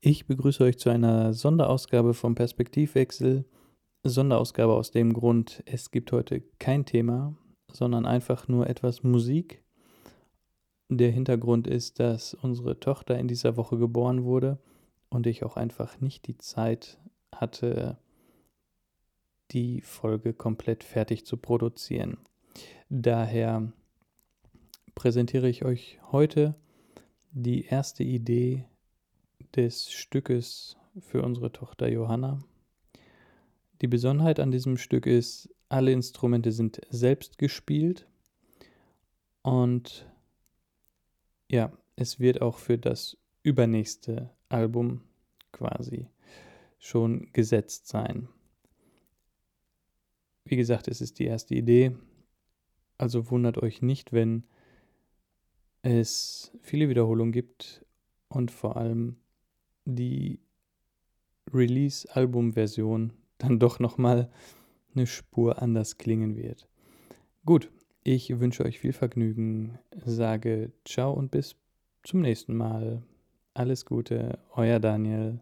Ich begrüße euch zu einer Sonderausgabe vom Perspektivwechsel. Sonderausgabe aus dem Grund, es gibt heute kein Thema, sondern einfach nur etwas Musik. Der Hintergrund ist, dass unsere Tochter in dieser Woche geboren wurde und ich auch einfach nicht die Zeit hatte, die Folge komplett fertig zu produzieren. Daher präsentiere ich euch heute die erste Idee des Stückes für unsere Tochter Johanna. Die Besonderheit an diesem Stück ist, alle Instrumente sind selbst gespielt und ja, es wird auch für das übernächste Album quasi schon gesetzt sein. Wie gesagt, es ist die erste Idee, also wundert euch nicht, wenn es viele Wiederholungen gibt und vor allem die Release-Album-Version dann doch nochmal eine Spur anders klingen wird. Gut, ich wünsche euch viel Vergnügen, sage ciao und bis zum nächsten Mal. Alles Gute, euer Daniel.